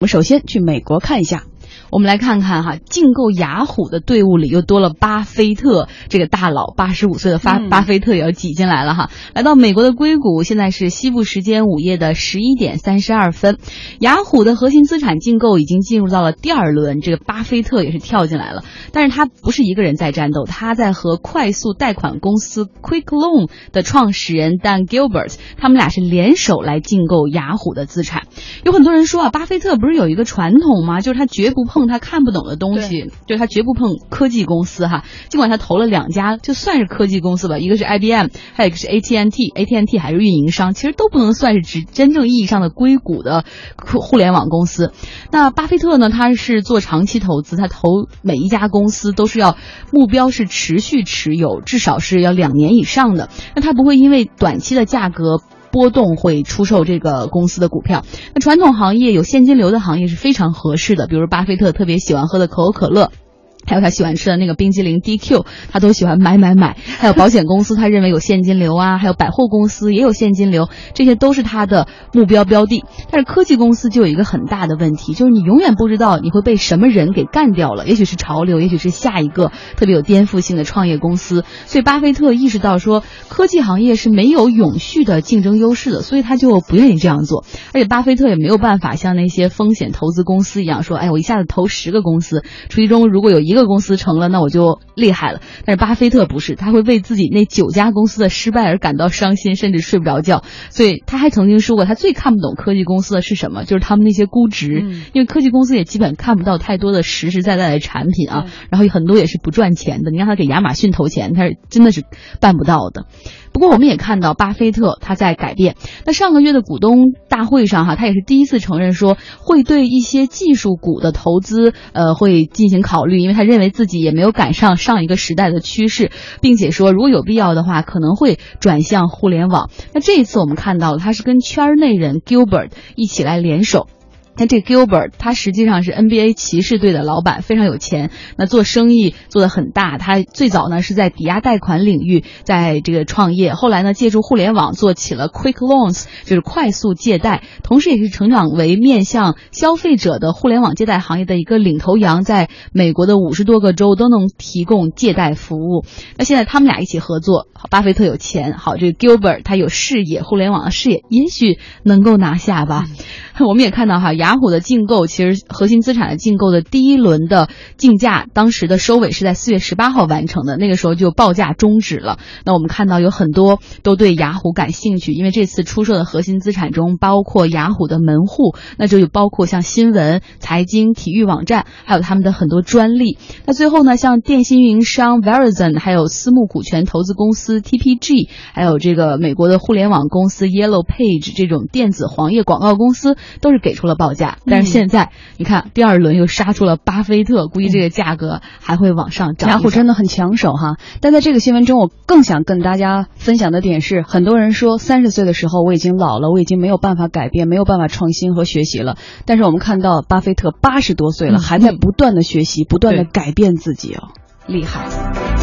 我们首先去美国看一下。我们来看看哈，竞购雅虎的队伍里又多了巴菲特这个大佬，八十五岁的巴巴菲特也要挤进来了哈。来到美国的硅谷，现在是西部时间午夜的十一点三十二分。雅虎的核心资产竞购已经进入到了第二轮，这个巴菲特也是跳进来了，但是他不是一个人在战斗，他在和快速贷款公司 Quick Loan 的创始人 Dan Gilbert，他们俩是联手来竞购雅虎的资产。有很多人说啊，巴菲特不是有一个传统吗？就是他绝不碰。碰他看不懂的东西，就是他绝不碰科技公司哈。尽管他投了两家，就算是科技公司吧，一个是 IBM，还有一个是 AT&T，AT&T 还是运营商，其实都不能算是指真正意义上的硅谷的互联网公司。那巴菲特呢？他是做长期投资，他投每一家公司都是要目标是持续持有，至少是要两年以上的。那他不会因为短期的价格。波动会出售这个公司的股票。那传统行业有现金流的行业是非常合适的，比如巴菲特特别喜欢喝的可口可乐。还有他喜欢吃的那个冰激凌 DQ，他都喜欢买买买。还有保险公司，他认为有现金流啊。还有百货公司也有现金流，这些都是他的目标标的。但是科技公司就有一个很大的问题，就是你永远不知道你会被什么人给干掉了。也许是潮流，也许是下一个特别有颠覆性的创业公司。所以巴菲特意识到说，科技行业是没有永续的竞争优势的，所以他就不愿意这样做。而且巴菲特也没有办法像那些风险投资公司一样说，哎，我一下子投十个公司，其中如果有一个。公司成了，那我就厉害了。但是巴菲特不是，他会为自己那九家公司的失败而感到伤心，甚至睡不着觉。所以他还曾经说过，他最看不懂科技公司的是什么，就是他们那些估值。因为科技公司也基本看不到太多的实实在在的产品啊，然后很多也是不赚钱的。你让他给亚马逊投钱，他是真的是办不到的。不过我们也看到巴菲特他在改变。那上个月的股东大会上哈，他也是第一次承认说会对一些技术股的投资呃会进行考虑，因为他认为自己也没有赶上上一个时代的趋势，并且说如果有必要的话可能会转向互联网。那这一次我们看到他是跟圈内人 Gilbert 一起来联手。那这 Gilbert 他实际上是 NBA 骑士队的老板，非常有钱。那做生意做得很大。他最早呢是在抵押贷款领域在这个创业，后来呢借助互联网做起了 Quick Loans，就是快速借贷，同时也是成长为面向消费者的互联网借贷行业的一个领头羊，在美国的五十多个州都能提供借贷服务。那现在他们俩一起合作，巴菲特有钱，好，这个 Gilbert 他有视野，互联网的视野，也许能够拿下吧。我们也看到哈，雅虎的竞购其实核心资产的竞购的第一轮的竞价，当时的收尾是在四月十八号完成的，那个时候就报价终止了。那我们看到有很多都对雅虎感兴趣，因为这次出售的核心资产中包括雅虎的门户，那就有包括像新闻、财经、体育网站，还有他们的很多专利。那最后呢，像电信运营商 Verizon，还有私募股权投资公司 TPG，还有这个美国的互联网公司 Yellow Page 这种电子黄页广告公司。都是给出了报价，但是现在你看第二轮又杀出了巴菲特，估计这个价格还会往上涨。雅虎真的很抢手哈，但在这个新闻中，我更想跟大家分享的点是，很多人说三十岁的时候我已经老了，我已经没有办法改变，没有办法创新和学习了。但是我们看到巴菲特八十多岁了，还在不断的学习，不断的改变自己哦，厉害。